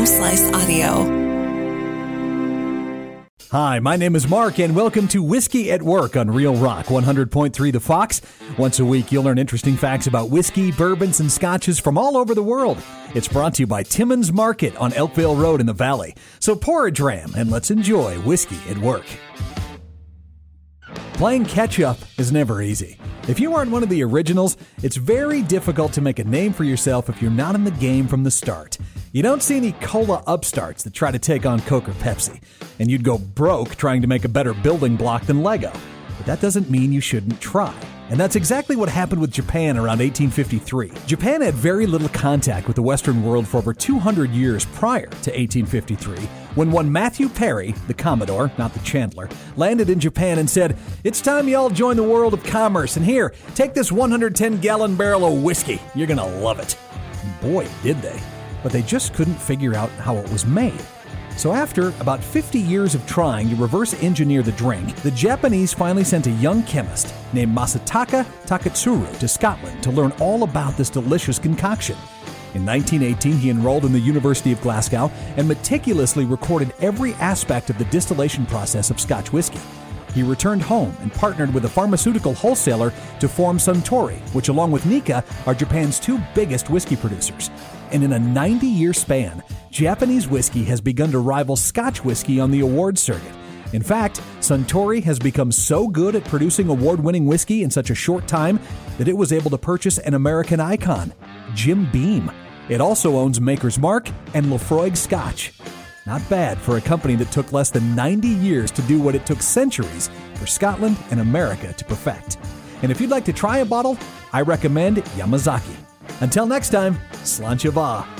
Home Slice Audio. Hi, my name is Mark, and welcome to Whiskey at Work on Real Rock 100.3 The Fox. Once a week, you'll learn interesting facts about whiskey, bourbons, and scotches from all over the world. It's brought to you by Timmins Market on Elkvale Road in the Valley. So pour a dram and let's enjoy Whiskey at Work. Playing catch up is never easy. If you aren't one of the originals, it's very difficult to make a name for yourself if you're not in the game from the start. You don't see any cola upstarts that try to take on Coke or Pepsi, and you'd go broke trying to make a better building block than Lego. But that doesn't mean you shouldn't try. And that's exactly what happened with Japan around 1853. Japan had very little contact with the Western world for over 200 years prior to 1853, when one Matthew Perry, the Commodore, not the Chandler, landed in Japan and said, It's time y'all join the world of commerce, and here, take this 110 gallon barrel of whiskey. You're gonna love it. Boy, did they. But they just couldn't figure out how it was made. So, after about 50 years of trying to reverse engineer the drink, the Japanese finally sent a young chemist named Masataka Taketsuru to Scotland to learn all about this delicious concoction. In 1918, he enrolled in the University of Glasgow and meticulously recorded every aspect of the distillation process of Scotch whiskey. He returned home and partnered with a pharmaceutical wholesaler to form Suntory, which, along with Nikka, are Japan's two biggest whiskey producers. And in a 90 year span, Japanese whiskey has begun to rival Scotch whiskey on the award circuit. In fact, Suntory has become so good at producing award winning whiskey in such a short time that it was able to purchase an American icon, Jim Beam. It also owns Maker's Mark and Laphroaig Scotch. Not bad for a company that took less than 90 years to do what it took centuries for Scotland and America to perfect. And if you'd like to try a bottle, I recommend Yamazaki. Until next time, Sláinte